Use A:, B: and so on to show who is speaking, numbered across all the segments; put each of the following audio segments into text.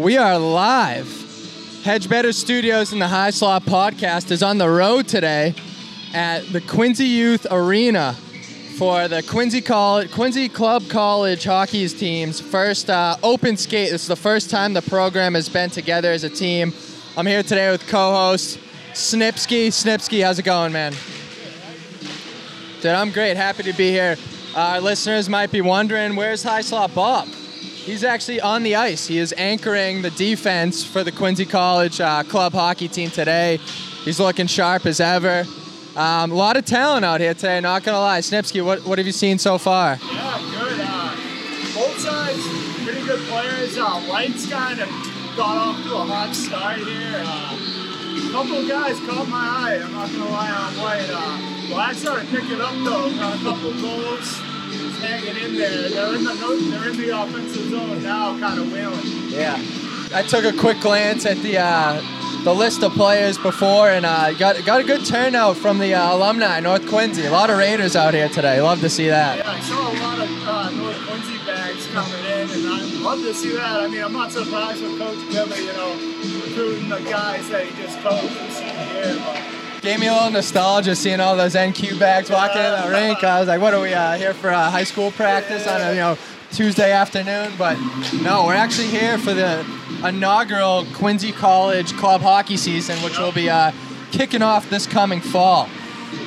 A: We are live. Hedge Better Studios and the High Slot Podcast is on the road today at the Quincy Youth Arena for the Quincy College, Quincy Club College hockey's team's first uh, open skate. This is the first time the program has been together as a team. I'm here today with co-host Snipsky. Snipsky, how's it going, man? Dude, I'm great. Happy to be here. Uh, our listeners might be wondering, where's High Slot Bob? He's actually on the ice. He is anchoring the defense for the Quincy College uh, club hockey team today. He's looking sharp as ever. Um, a lot of talent out here today, not gonna lie. Snipsky, what, what have you seen so far?
B: Yeah, good. Uh, both sides, pretty good players. Uh, White's kind of got off to a hot start here. Uh, a couple guys caught my eye. I'm not gonna lie on White. Uh, Black started picking up though. Got a couple goals. Just hanging in there. They're in the they're in the offensive zone now, kind of wheeling.
A: Yeah. I took a quick glance at the uh, the list of players before and uh, got got a good turnout from the uh, alumni North Quincy. A lot of Raiders out here today. Love to see that.
B: Yeah, I saw a lot of uh, North Quincy bags coming in, and I love to see that. I mean, I'm not surprised with Coach Billy, you know, recruiting the guys that he just coached this year. But
A: Gave me a little nostalgia seeing all those NQ bags walking in the rink. I was like, what are we uh, here for uh, high school practice on a you know Tuesday afternoon? But no, we're actually here for the inaugural Quincy College club hockey season, which will be uh, kicking off this coming fall.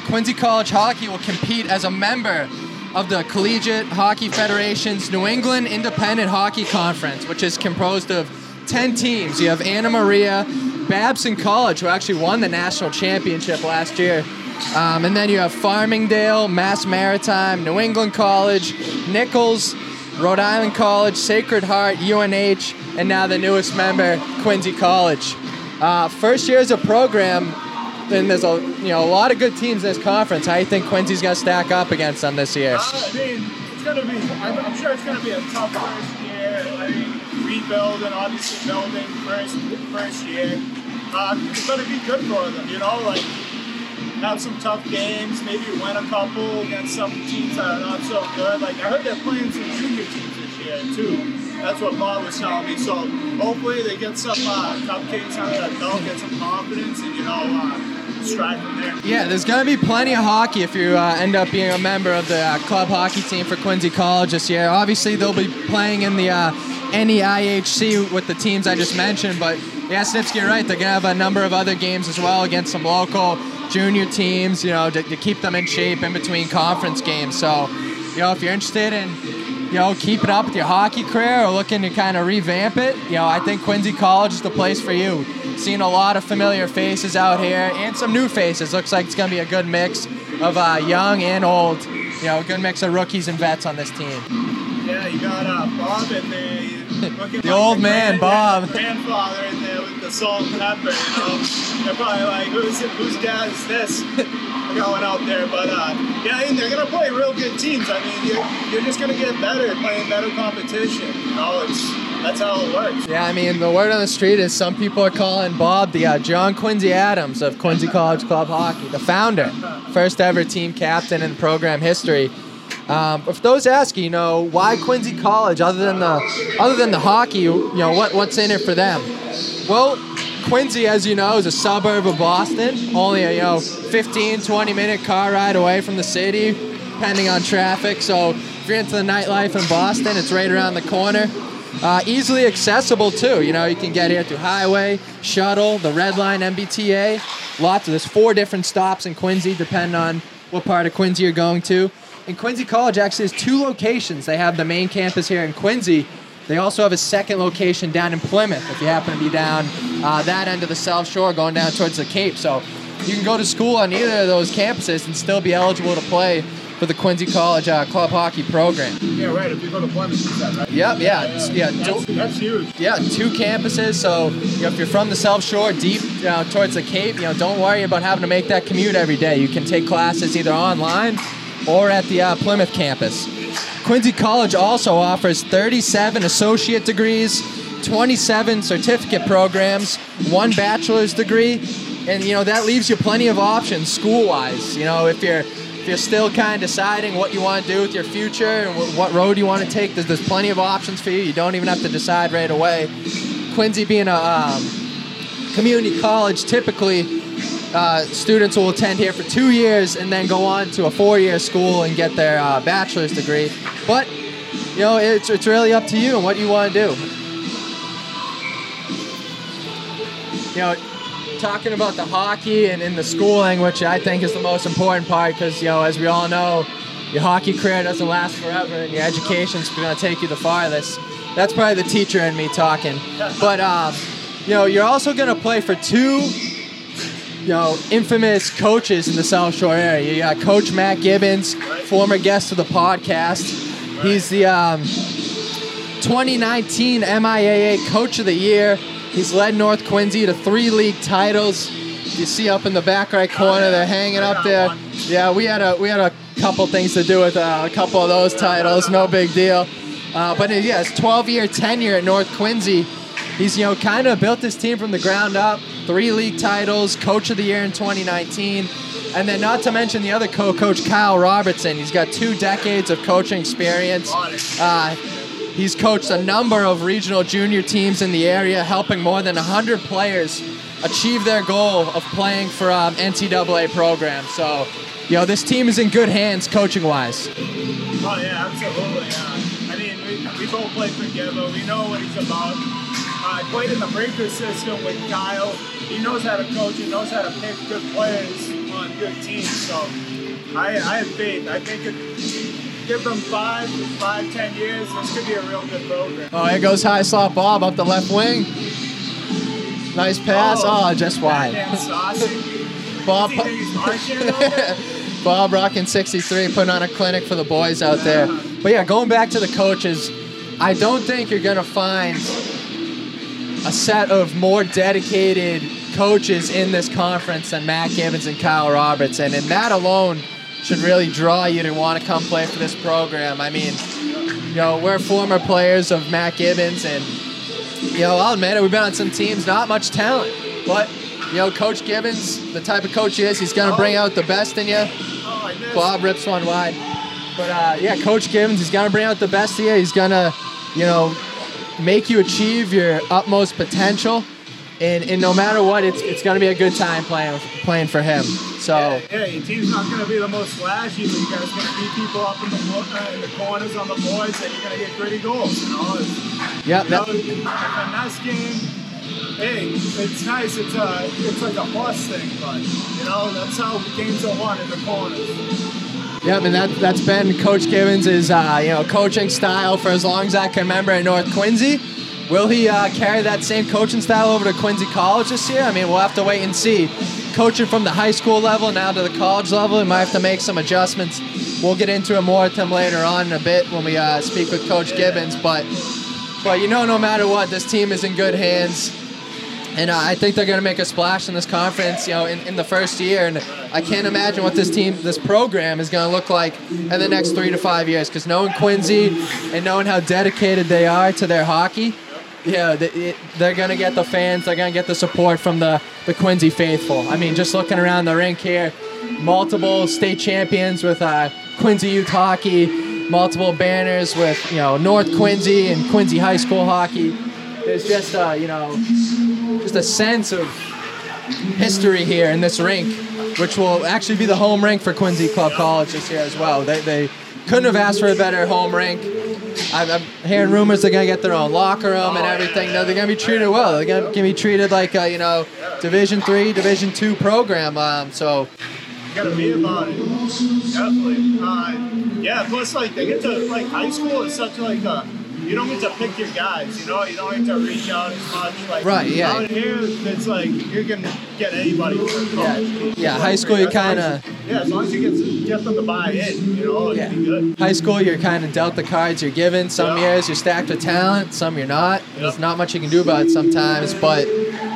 A: Quincy College hockey will compete as a member of the Collegiate Hockey Federation's New England Independent Hockey Conference, which is composed of 10 teams. You have Anna Maria, Babson College, who actually won the national championship last year. Um, and then you have Farmingdale, Mass Maritime, New England College, Nichols, Rhode Island College, Sacred Heart, UNH, and now the newest member, Quincy College. Uh, first year as a program, and there's a you know a lot of good teams in this conference. How do you think Quincy's gonna stack up against them this year?
B: Uh, I mean, it's gonna be. I'm, I'm sure it's gonna be a tough first year. I mean, rebuilding, obviously building first first year. Uh, gonna be good for them, you know. Like have some tough games, maybe win a couple against some teams that are not so good. Like I heard they're playing some junior teams this year too. That's what Bob was telling me. So hopefully they get some uh, cupcakes under that belt, get some confidence, and you know. Uh, from there.
A: Yeah, there's going to be plenty of hockey if you uh, end up being a member of the uh, club hockey team for Quincy College this year. Obviously, they'll be playing in the uh, NEIHC with the teams I just mentioned, but yeah, Snipsky, you're right. They're to have a number of other games as well against some local junior teams, you know, to, to keep them in shape in between conference games. So, you know, if you're interested in you know, keeping up with your hockey career or looking to kind of revamp it, you know, I think Quincy College is the place for you. Seen a lot of familiar faces out here and some new faces. Looks like it's going to be a good mix of uh, young and old. You know, a good mix of rookies and vets on this team.
B: Yeah, you got uh, Bob in there.
A: the old man, Bob.
B: Grandfather in there with the salt and pepper. You know, they're probably like, "Who's whose dad is this?" going out there, but uh, yeah, I mean, they're gonna play real good teams. I mean, you're, you're just gonna get better playing better competition. You know, it's that's how it works.
A: Yeah, I mean, the word on the street is some people are calling Bob the uh, John Quincy Adams of Quincy College Club Hockey, the founder, first ever team captain in program history. Um, if those ask, you know, why Quincy College other than the other than the hockey, you know, what what's in it for them? Well, Quincy, as you know, is a suburb of Boston, only a you know 15, 20 minute car ride away from the city, depending on traffic. So if you're into the nightlife in Boston, it's right around the corner. Uh, easily accessible too. You know, you can get here through highway, shuttle, the Red Line, MBTA. Lots of there's four different stops in Quincy, depending on what part of Quincy you're going to. And Quincy College actually has two locations. They have the main campus here in Quincy. They also have a second location down in Plymouth if you happen to be down uh, that end of the South Shore going down towards the Cape. So you can go to school on either of those campuses and still be eligible to play for the Quincy College uh, club hockey program.
B: Yeah, right. If you go to Plymouth, you said, right?
A: Yep, yeah, yeah. yeah.
B: That's, that's, huge.
A: Yeah, two campuses. So you know, if you're from the South Shore, deep uh, towards the Cape, you know, don't worry about having to make that commute every day. You can take classes either online or at the uh, Plymouth campus. Quincy College also offers 37 associate degrees, 27 certificate programs, one bachelor's degree, and you know that leaves you plenty of options school-wise. You know, if you're if you're still kind of deciding what you want to do with your future and what road you want to take, there's, there's plenty of options for you. You don't even have to decide right away. Quincy being a um, community college, typically uh, students will attend here for two years and then go on to a four-year school and get their uh, bachelor's degree. But you know, it's, it's really up to you and what you want to do. You know, talking about the hockey and, in the schooling, which I think is the most important part, because you know, as we all know, your hockey career doesn't last forever, and your education's going to take you the farthest. That's probably the teacher in me talking. But um, you know, you're also going to play for two you know, infamous coaches in the South Shore area. You got Coach Matt Gibbons, former guest of the podcast. He's the um, 2019 MIAA Coach of the Year. He's led North Quincy to three league titles. You see up in the back right corner, they're hanging up there. Yeah, we had a we had a couple things to do with uh, a couple of those titles. No big deal. Uh, but yeah, it's 12 year tenure at North Quincy. He's you know kind of built this team from the ground up three league titles, coach of the year in 2019. And then, not to mention the other co coach, Kyle Robertson. He's got two decades of coaching experience. Uh, he's coached a number of regional junior teams in the area, helping more than 100 players achieve their goal of playing for um, NCAA programs. So, you know, this team is in good hands coaching wise.
B: Oh, yeah, absolutely. I mean, we, we both play Gibbo. We know what he's about. I played in the breaker system with Kyle he knows how to coach. He knows how to pick good players on good teams. So I, I have faith. I think it, give them five, five, ten years, this could be a real good program.
A: Oh, here goes high slot Bob up the left wing. Nice pass. Oh, oh just wide. Bob. Bob rocking 63, putting on a clinic for the boys out there. But yeah, going back to the coaches, I don't think you're going to find a set of more dedicated coaches in this conference than Matt Gibbons and Kyle Robertson, and that alone should really draw you to want to come play for this program. I mean, you know, we're former players of Matt Gibbons, and you know, I'll admit it, we've been on some teams, not much talent, but you know, Coach Gibbons, the type of coach he is, he's going to bring out the best in you. Bob rips one wide. But uh, yeah, Coach Gibbons, he's going to bring out the best in you. He's going to, you know, make you achieve your utmost potential. And, and no matter what, it's, it's going to be a good time playing playing for him. So
B: yeah, yeah your team's not going to be the most flashy, but you guys are going to beat people up in the uh, in the corners on the boards, and you're going to get gritty goals. You know, it's,
A: yep.
B: You know, that game, hey, it's nice. It's a it's like a plus thing, but you know that's how games are won in the corners.
A: Yep, and that that's been Coach Gibbons' uh, you know coaching style for as long as I can remember at North Quincy. Will he uh, carry that same coaching style over to Quincy College this year? I mean, we'll have to wait and see. Coaching from the high school level now to the college level, he might have to make some adjustments. We'll get into it more with him later on in a bit when we uh, speak with Coach Gibbons. But, but you know, no matter what, this team is in good hands and I think they're going to make a splash in this conference, you know, in, in the first year. And I can't imagine what this team, this program, is going to look like in the next three to five years. Because knowing Quincy and knowing how dedicated they are to their hockey, yeah, they're going to get the fans, they're going to get the support from the, the Quincy faithful. I mean, just looking around the rink here, multiple state champions with uh, Quincy Youth Hockey, multiple banners with, you know, North Quincy and Quincy High School Hockey. There's just, uh, you know, just a sense of history here in this rink, which will actually be the home rink for Quincy Club College this year as well. They, they couldn't have asked for a better home rink. I'm, I'm hearing rumors they're gonna get their own locker room and everything. No, they're gonna be treated well. They're gonna, gonna be treated like a you know Division three, Division two program. Um, so
B: you gotta be about it. Definitely. Uh, yeah. Plus, like they get to like high school is such like a you don't get to pick your guys. You know, you don't get to reach out as much. Like
A: right, yeah.
B: Out here, it's like you can get anybody.
A: Yeah, yeah. High school, you kind of.
B: Yeah, as long as you get get them to buy in, you know, yeah. good.
A: High school, you're kind of dealt the cards you're given. Some yeah. years you're stacked with talent, some you're not. Yep. There's not much you can do about it sometimes, but.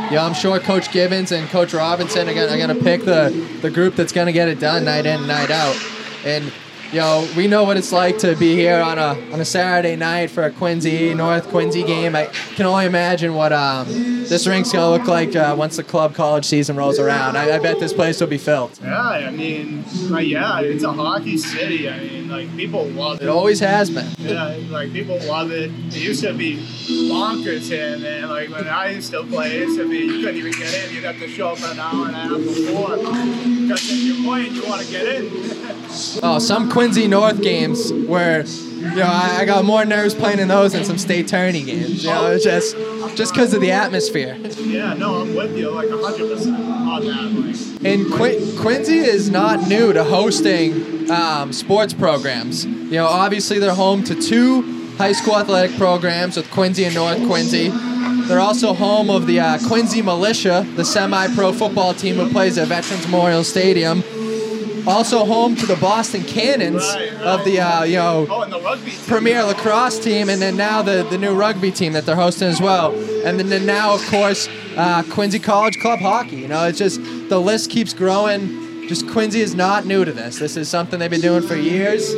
A: Yeah, I'm sure Coach Gibbons and Coach Robinson are gonna, are gonna pick the, the group that's gonna get it done night in, night out. And know, we know what it's like to be here on a on a Saturday night for a Quincy North Quincy game. I can only imagine what um, this rink's gonna look like uh, once the club college season rolls around. I, I, bet this place will be filled.
B: Yeah, I mean, like, yeah, it's a hockey city. I mean, like people love it.
A: It always has been.
B: Yeah, like people love it. It used to be bonkers here, man. Like when I used to play, it used to be you couldn't even get in. You'd have to show up an hour and a half before because if you're playing, you want to get in.
A: Oh, some Quincy North games where you know I, I, got more nerves playing in those than some state tourney games. You know, it's just just because of the atmosphere.
B: Yeah, no, I'm with you like hundred percent on that. Like.
A: And Qu- Quincy is not new to hosting um, sports programs. You know, obviously they're home to two high school athletic programs with Quincy and North Quincy. They're also home of the uh, Quincy Militia, the semi-pro football team who plays at Veterans Memorial Stadium also home to the Boston Cannons
B: right, right.
A: of the uh, you know
B: oh,
A: premier lacrosse team, and then now the, the new rugby team that they're hosting as well, and then, then now of course uh, Quincy College Club hockey. You know, it's just the list keeps growing. Just Quincy is not new to this. This is something they've been doing for years,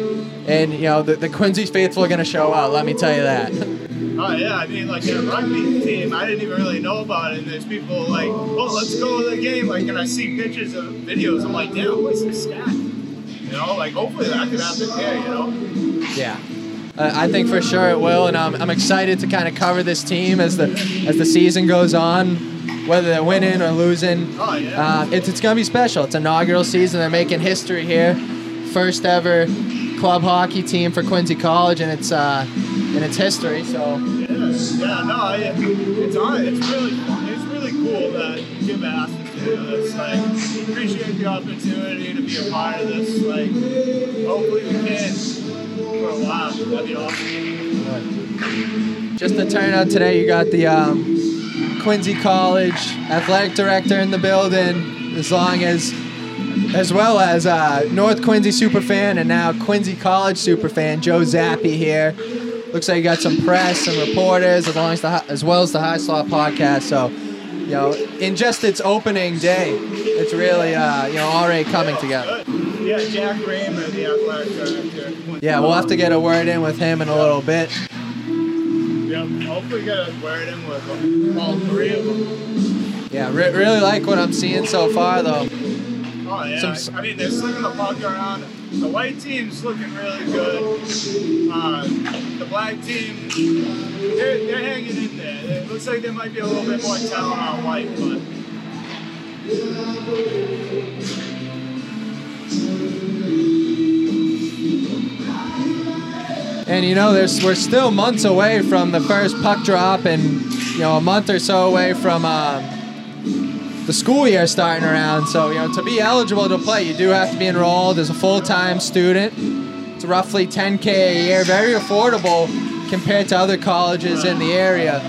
A: and you know the, the Quincy faithful are going to show out. Let me tell you that.
B: Oh yeah, I mean like a rugby team, I didn't even really know about it. And there's people like, well, let's go to the game. Like, and I see pictures of videos. I'm like, damn, what's this stat? You know, like hopefully that could happen here. You know.
A: Yeah. Uh, I think for sure it will, and I'm, I'm excited to kind of cover this team as the as the season goes on, whether they're winning or losing.
B: Oh yeah.
A: Uh, it's it's gonna be special. It's inaugural season. They're making history here. First ever club hockey team for Quincy College, and it's uh, in its history. So
B: yeah, yeah, no, I, it's on. It's really, it's really cool that Jim asked us to do this. Like, appreciate the opportunity to be a part of this. Like, hopefully we can for a while. That'd be awesome.
A: Just the turnout today. You got the um, Quincy College athletic director in the building, as long as as well as uh, North Quincy superfan and now Quincy College superfan Joe Zappi here. Looks like you got some press and reporters as, long as, the, as well as the High Slot podcast. So, you know, in just its opening day, it's really, uh, you know, already coming together.
B: Yeah, Jack Raymer, the athletic director.
A: Yeah, we'll have to get a word in with him in a little bit.
B: Yeah, hopefully get a word in with all three of them.
A: Yeah, re- really like what I'm seeing so far, though.
B: Oh yeah, Some, I mean they're slinging the puck around. The white team's looking really good. Uh, the black team, they're, they're hanging in there. It looks like there might be a little bit more talent on white, but.
A: And you know, there's we're still months away from the first puck drop, and you know, a month or so away from. Uh, the school year starting around. So, you know, to be eligible to play, you do have to be enrolled as a full time student. It's roughly 10K a year, very affordable compared to other colleges in the area.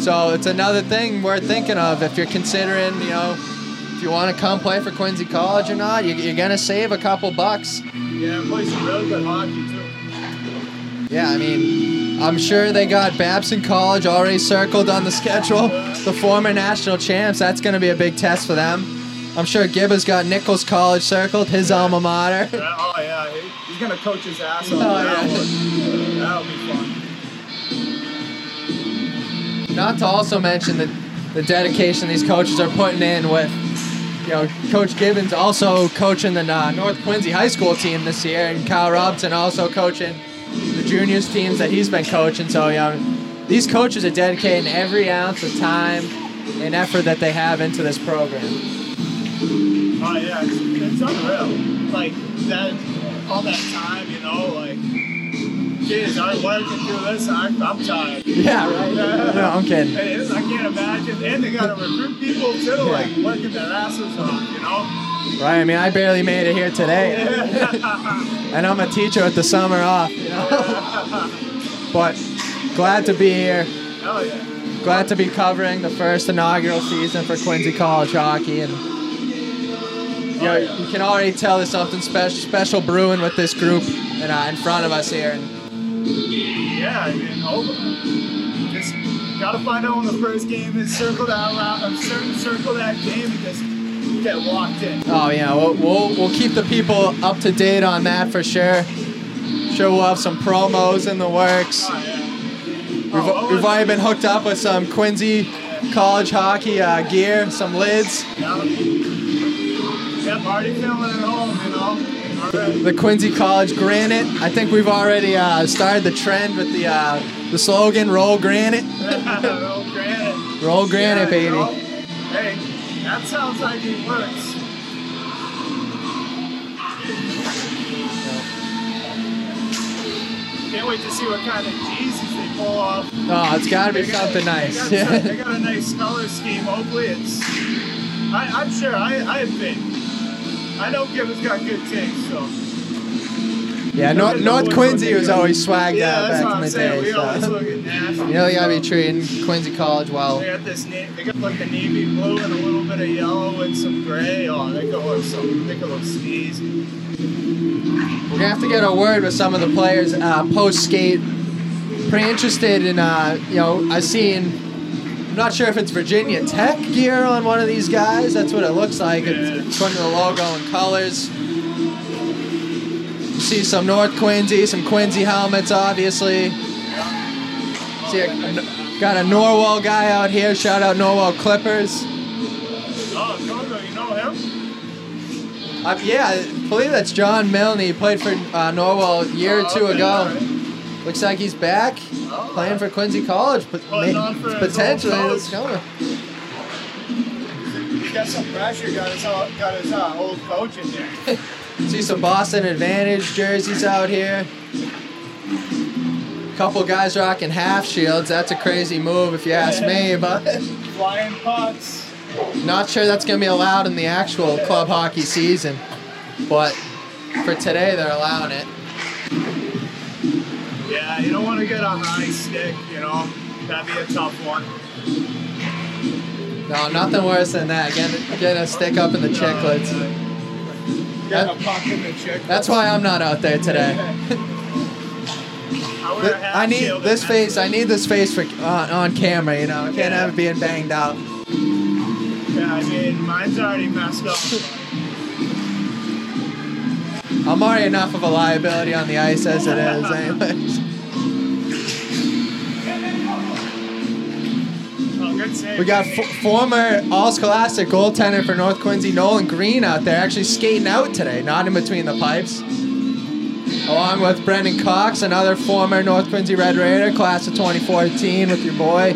A: So, it's another thing worth thinking of if you're considering, you know, if you want to come play for Quincy College or not, you're going to save a couple bucks.
B: Yeah, play some really good hockey, too.
A: Yeah, I mean, I'm sure they got Babson College already circled on the schedule. The former national champs, that's going to be a big test for them. I'm sure Gibba's got Nichols College circled, his alma mater.
B: Oh, yeah. He's going to coach his ass off. Oh, yeah. That'll be
A: fun. Not to also mention the, the dedication these coaches are putting in with you know, Coach Gibbons also coaching the uh, North Quincy High School team this year, and Kyle Robson also coaching the juniors teams that he's been coaching. So, you know, these coaches are dedicating every ounce of time and effort that they have into this program.
B: Oh yeah, it's, it's unreal. Like that, all that time, you know, like. Geez, I work and do this. I, I'm tired.
A: Yeah, right. no, I'm kidding.
B: I can't imagine. And they got to recruit people too, yeah. like working their asses off, you know.
A: Right. I mean, I barely made it here today, and I'm a teacher with the summer off. You know? but glad to be here.
B: Hell yeah.
A: Glad to be covering the first inaugural season for Quincy College hockey, and you know, you can already tell there's something special, special brewing with this group and uh, in front of us here. And
B: yeah, I mean, over. Just gotta find out when the first game is. Circle that around. Circle that game because get locked in.
A: Oh yeah, we'll, we'll we'll keep the people up to date on that for sure. Sure, we'll have some promos in the works.
B: Oh, yeah.
A: We've,
B: Oh,
A: we've already been hooked up with some Quincy college hockey uh, gear, some lids.
B: Yeah. Yep, already feeling at home, you know.
A: The Quincy College Granite. I think we've already uh, started the trend with the uh, the slogan "Roll Granite."
B: Roll granite.
A: Roll Granite,
B: Yeah,
A: baby.
B: you know? Hey, that sounds like it works. Can't wait to see what kind of Jesus they pull off.
A: Oh, it's got to be
B: They got-
A: something
B: They
A: nice.
B: got, they got a nice color scheme. Hopefully, it's. I, I'm sure. I, I have faith. I know Gibbons got good taste, so.
A: Yeah, North, North Quincy was always swagged
B: Yeah,
A: out back in the
B: saying.
A: day. So.
B: look at nasty.
A: You know, you gotta be treating Quincy College well.
B: They got this. na- They got like the navy blue and a little bit of yellow and some gray. Oh, they could look some. They could look sneezy.
A: We're gonna have to get a word with some of the players uh, post skate. Pretty interested in, uh, you know, I've seen. I'm not sure if it's Virginia Tech gear on one of these guys. That's what it looks like. It's according to the logo and colors. See some North Quincy, some Quincy helmets, obviously. See, a, got a Norwell guy out here. Shout out Norwell Clippers.
B: Oh, you know him?
A: Uh, yeah, I believe that's John Milne. He played for uh, Norwell a year or
B: Oh,
A: two
B: okay,
A: ago.
B: alright.
A: Looks like he's back
B: Oh,
A: playing for Quincy College, but
B: for
A: potentially it's coming.
B: He got some pressure. Got his got his uh, old coach in there.
A: See some Boston Advantage jerseys out here. Couple guys rocking half shields. That's a crazy move if you ask me, but
B: Flying pucks.
A: not sure that's gonna be allowed in the actual club hockey season. But for today, they're allowing it.
B: Yeah, you don't want to get on a high stick. You know, that'd be a tough one.
A: No, nothing worse than that. Getting, getting a stick up in the chicklets.
B: Get a puck in the chick.
A: That's why I'm not out there today.
B: I, wear a
A: Th-
B: half
A: I need this face. I need this face for on, on camera. You know, I can't
B: Yeah.
A: have it being banged out.
B: Yeah, I mean, mine's already messed up.
A: I'm already enough of a liability on the ice as it is, anyways. We got f- former All-Scholastic goaltender for North Quincy, Nolan Green, out there actually skating out today, not in between the pipes. Along with Brendan Cox, another former North Quincy Red Raider, class of 2014, with your boy.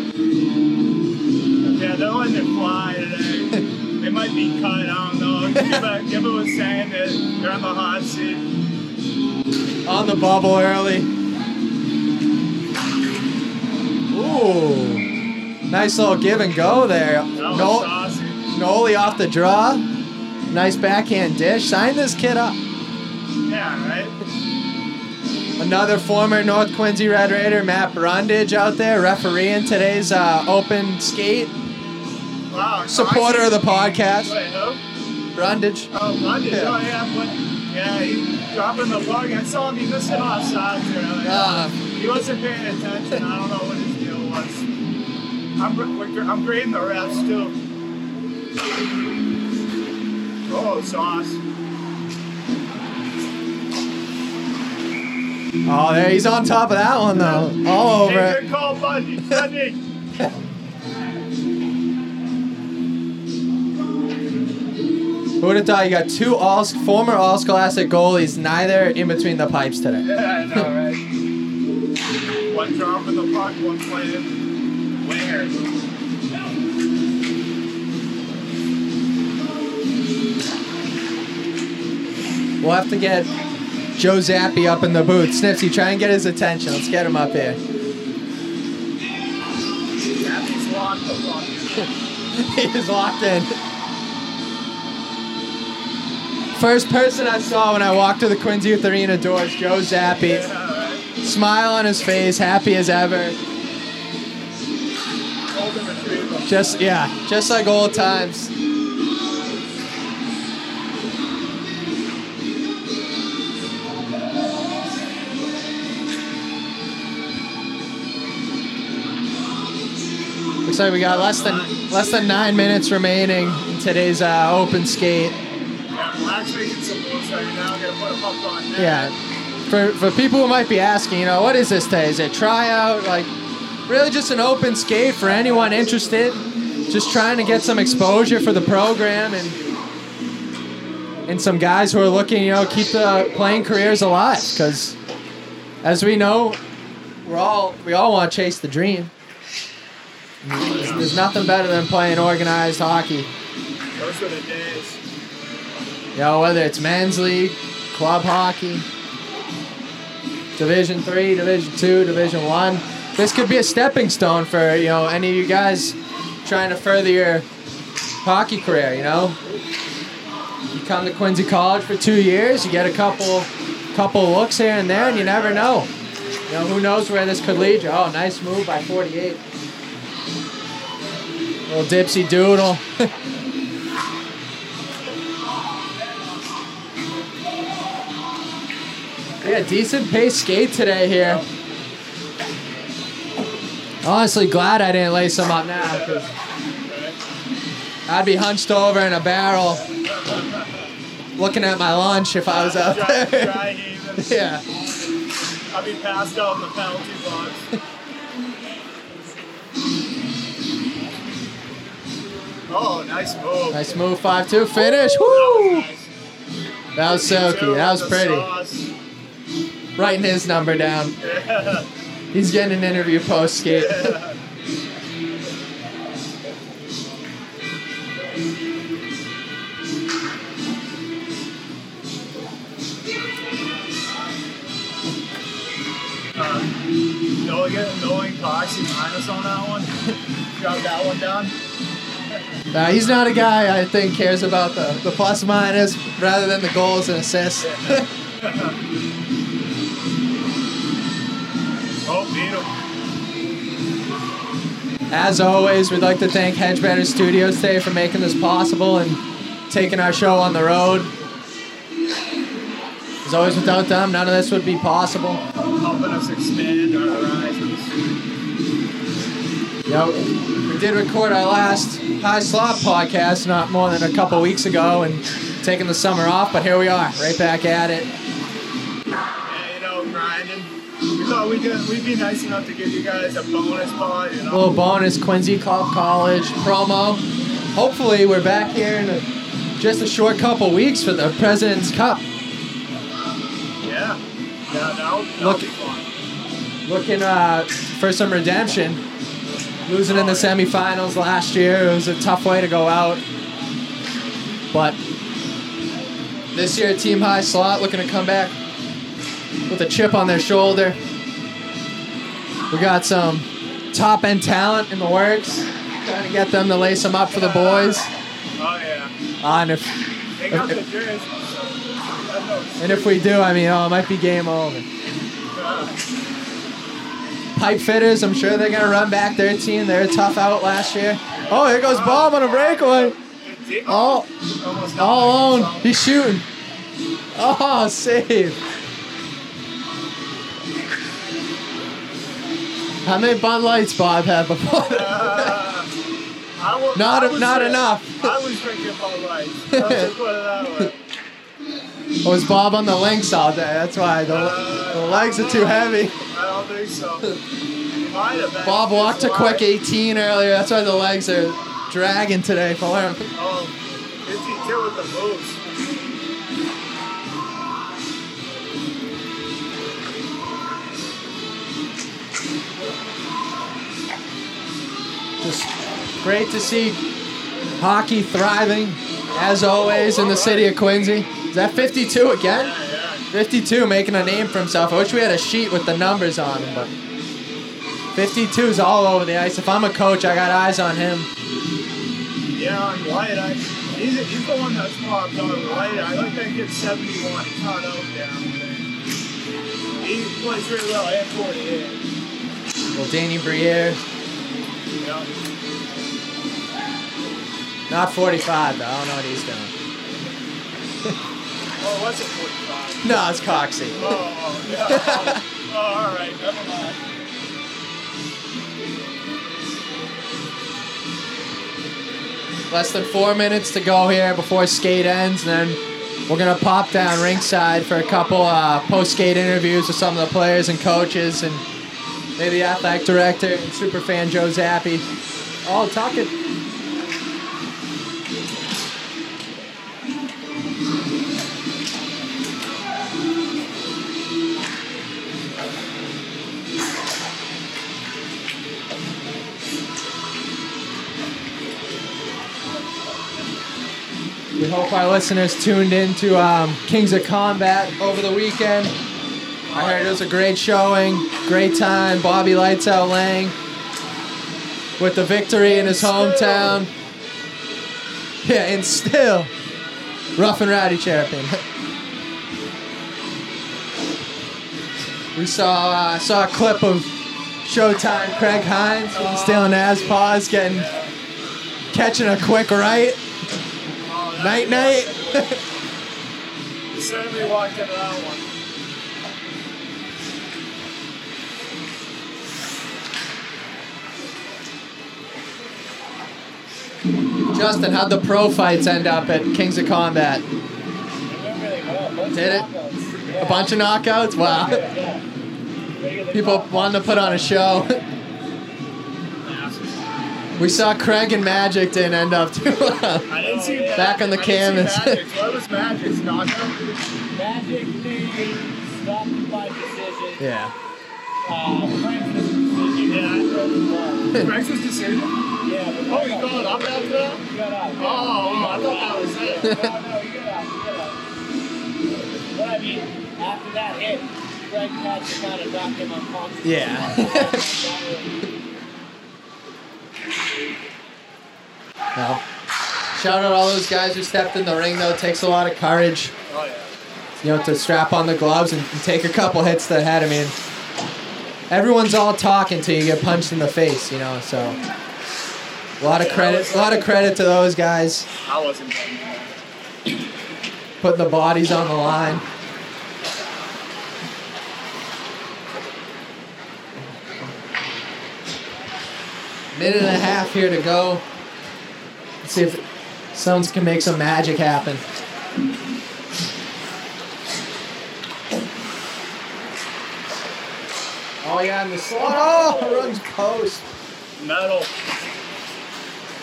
B: Yeah, they're letting it fly today. they might be cut. I don't know. Gibba, Gibba was saying that they're on the hot seat.
A: On the bubble early. Ooh. Nice little give and go there. No. Noli off the draw. Nice backhand dish. Sign this kid up.
B: Yeah, right.
A: Another former North Quincy Red Raider, Matt Brundage, out there refereeing today's uh, open skate.
B: Wow.
A: Supporter of the podcast.
B: Wait, who?
A: Brundage.
B: Oh, London.
A: Yeah.
B: Oh, yeah. But, yeah, he's dropping the puck. I saw him. He missed it off sides earlier.
A: Ah.
B: he wasn't paying attention. I don't know what his was. I'm, I'm grading the refs too. Oh, sauce.
A: Oh, there he's on top of that one though. All over it.
B: call, Bundy. Bundy.
A: Who would have thought you got two all former All Scholastic goalies, neither in between the pipes today?
B: Yeah, I know, right? one dropping the puck, one winger.
A: We'll have to get Joe Zappi up in the booth. Snipsy, try and get his attention. Let's get him up here.
B: Happy's locked
A: he is locked in. First person I saw when I walked to the Quincy Youth Arena doors, Joe Zappi.
B: Yeah, right.
A: Smile on his face, happy as ever. Just yeah, just like old times. Looks like we got less than less than nine minutes remaining in today's uh, open skate.
B: Yeah.
A: For, for people who might be asking, you know, what is this day? Is it tryout? Like, really just an open skate for anyone interested. Just trying to get some exposure for the program and and some guys who are looking, you know, keep the playing careers alive. Because as we know, we're all we all want to chase the dream. There's, there's nothing better than playing organized hockey.
B: Those were the days.
A: You know, whether it's men's league, club hockey, Division three, Division two, Division one. This could be a stepping stone for you know any of you guys trying to further your hockey career. You know, you come to Quincy College for two years, you get a couple couple looks here and there, and you never know. You know, who knows where this could lead you? Oh, nice move by 48. Little dipsy doodle. Yeah, decent pace skate today here. Honestly, glad I didn't lace them up now because I'd be hunched over in a barrel looking at my lunch if I was out
B: Dry,
A: there. yeah.
B: I'd be passed out in the penalty box. oh, nice move.
A: Nice move, 5-2 finish.
B: That
A: Woo! That was silky. That was pretty. Writing his number down.
B: Yeah.
A: He's getting an interview post skate.
B: Uh, knowing it, knowing Coxie minus on that one. Got that one down.
A: Uh, he's not a guy I think cares about the, the plus minus rather than the goals and assists. As always, we'd like to thank Hedgebetter Studios today for making this possible and taking our show on the road. As always, without them, none of this would be possible.
B: Helping us expand our horizons.
A: Yep. We did record our last High Slot podcast not more than a couple weeks ago and taking the summer off, but here we are, right back at it.
B: Yeah, you know, grinding. We thought we'd, do, we'd be nice enough to give you guys a bonus pod, you
A: A little bonus Quincy Club College promo. Hopefully, we're back here in a, just a short couple weeks for the President's Cup.
B: Yeah. Yeah, that'll
A: Look- looking uh, for some redemption. Losing in the semifinals last year, it was a tough way to go out. But this year, Team High Slot looking to come back with a chip on their shoulder. We got some top end talent in the works, trying to get them to lace them up for the boys.
B: Oh, yeah.
A: Uh, and if
B: They got the jersey, so that knows.
A: and if we do, I mean, oh, it might be game over. Pipe fitters, I'm sure they're gonna run back their team. They're a tough out last year. Oh, here goes Bob on a breakaway. Oh, all alone. He's shooting. Oh, save. How many Bud Lights Bob had before?
B: Uh, I wa-
A: Not-
B: was
A: not
B: drink-
A: enough.
B: I was drinking Bud Light. I'll put it that way.
A: was Bob on the links all day? That's why the, the legs are too heavy.
B: I don't think so. He might have been.
A: Bob walked a quick 18 earlier. That's why the legs are dragging today for him.
B: Oh, 52 with the moves.
A: Just great to see hockey thriving, as always, in the city of Quincy. Is that 52 again?
B: Yeah, yeah.
A: 52 making a name for himself. I wish we had a sheet with the numbers on him, but 52 is all over the ice. If I'm a coach, I got eyes on him.
B: Yeah, on White, I, he's, he's the one that's popped on White. I like that kid 71. He's not out there. He plays really well at 48.
A: Well, Danny Briere,
B: Yeah.
A: not 45 though. I don't know what he's doing.
B: Oh, what's it 45?
A: No, it's Coxie.
B: Oh, oh, yeah. Oh, oh, all right. Never mind.
A: less than four minutes to go here before skate ends, and then we're gonna pop down ringside for a couple uh, post-skate interviews with some of the players and coaches, and maybe athletic director and super fan Joe Zappi. All talking. We hope our listeners tuned in to um, Kings of Combat over the weekend. I heard it was a great showing, great time. Bobby lights out Lang with the victory in his hometown. Yeah, and still, rough and rowdy champion. we saw uh, saw a clip of Showtime Craig Hines Still Nas pause getting catching a quick right.
B: Oh,
A: Night night.
B: Certainly walked into that one.
A: Justin, how'd the pro fights end up at Kings of Combat? Did it? A bunch of knockouts? Wow. People wanting to put on a show. We saw Craig and Magic didn't end up too well.
B: I didn't see
A: Back on the
B: I didn't see
A: canvas.
B: Magic. What was Magic's knockout?
C: Magic they stopped by decision.
A: Yeah.
C: Uh,
B: Yeah. Rex's decision?
C: Yeah,
B: Oh, you called up after that?
C: You got out.
B: Oh, I thought that was it.
C: No, no, you got got out. But I mean, after that hit, had to kind of knock him unconscious.
A: Yeah. No. Shout out all those guys who stepped in the ring though. It takes a lot of courage,
B: Oh, yeah.
A: you know, to strap on the gloves and, and take a couple hits to the head. I mean, everyone's all talking till you get punched in the face, you know. So, a lot of credit, a lot of credit to those guys
B: I wasn't
A: putting the bodies on the line. Minute and a half here to go. Let's see if Suns can make some magic happen. Oh yeah, and the slot. Oh, runs post.
B: Metal.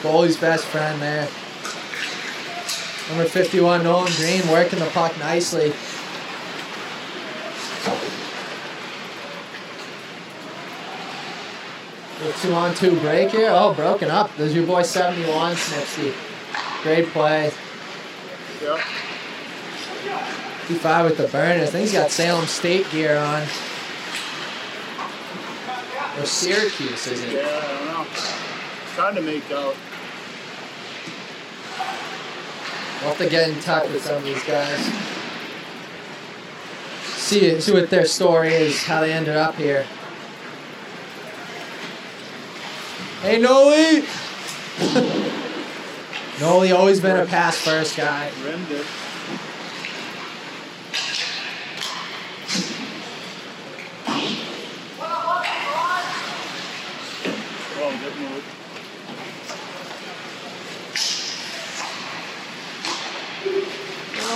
A: Goalie's best friend there. Number 51, Nolan Green, working the puck nicely. The two on two break here. Oh, broken up. There's your boy 71, Snipsy. Great play.
B: Yep.
A: 55 with the burners. I think he's got Salem State gear on. Or Syracuse, isn't
B: Yeah. I don't know. Trying to make out.
A: We'll have to get in touch with some of these guys. See, see what their story is, how they ended up here. Hey, Noli! Noli always been a pass first guy.
B: Rimmed it. Oh, good move.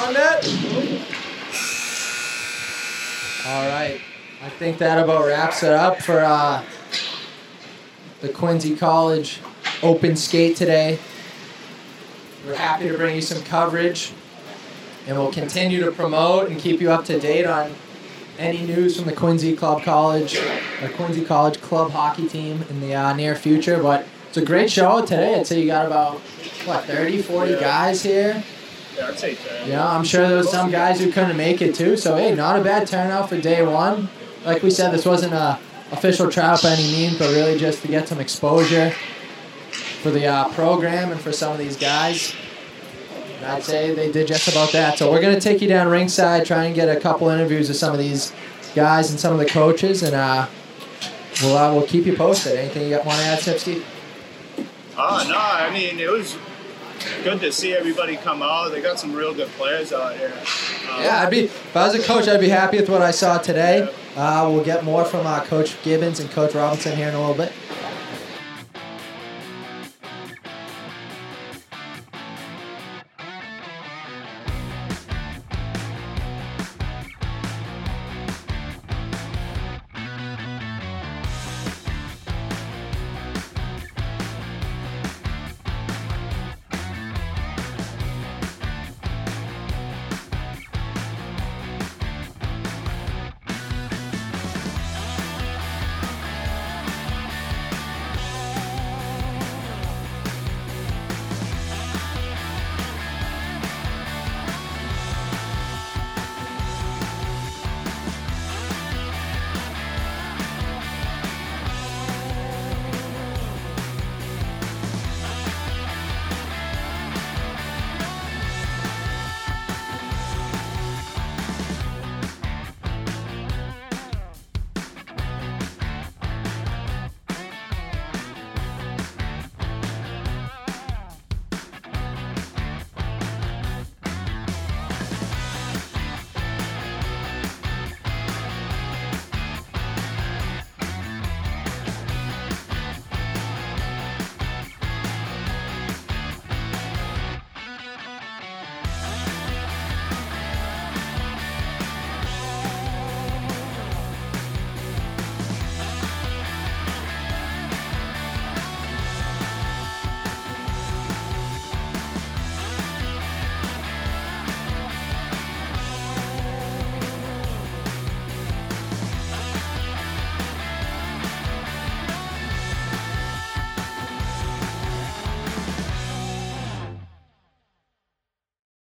A: On that. All right. I think that about wraps it up for uh, the Quincy College Open Skate today. We're happy to bring you some coverage, and we'll continue to promote and keep you up to date on any news from the Quincy Club College, the Quincy College Club hockey team in the uh, near future. But it's a great show today. I'd say you got about what 30, 40 guys here.
B: Yeah, I'd say that.
A: Yeah, I'm sure there was some guys who couldn't make it too. So hey, not a bad turnout for day one. Like we said, this wasn't a official trial by any means, but really just to get some exposure for the uh, program and for some of these guys. And I'd say they did just about that. So we're gonna take you down ringside, try and get a couple interviews with some of these guys and some of the coaches, and uh, we'll uh, we'll keep you posted. Anything you got want to add, Sipsky?
B: Oh, no, I mean, it was good to see everybody come out. They got some real good players out here. Um,
A: Yeah, I'd be if I was a coach, I'd be happy with what I saw today. Uh, we'll get more from uh, Coach Gibbons and Coach Robinson here in a little bit.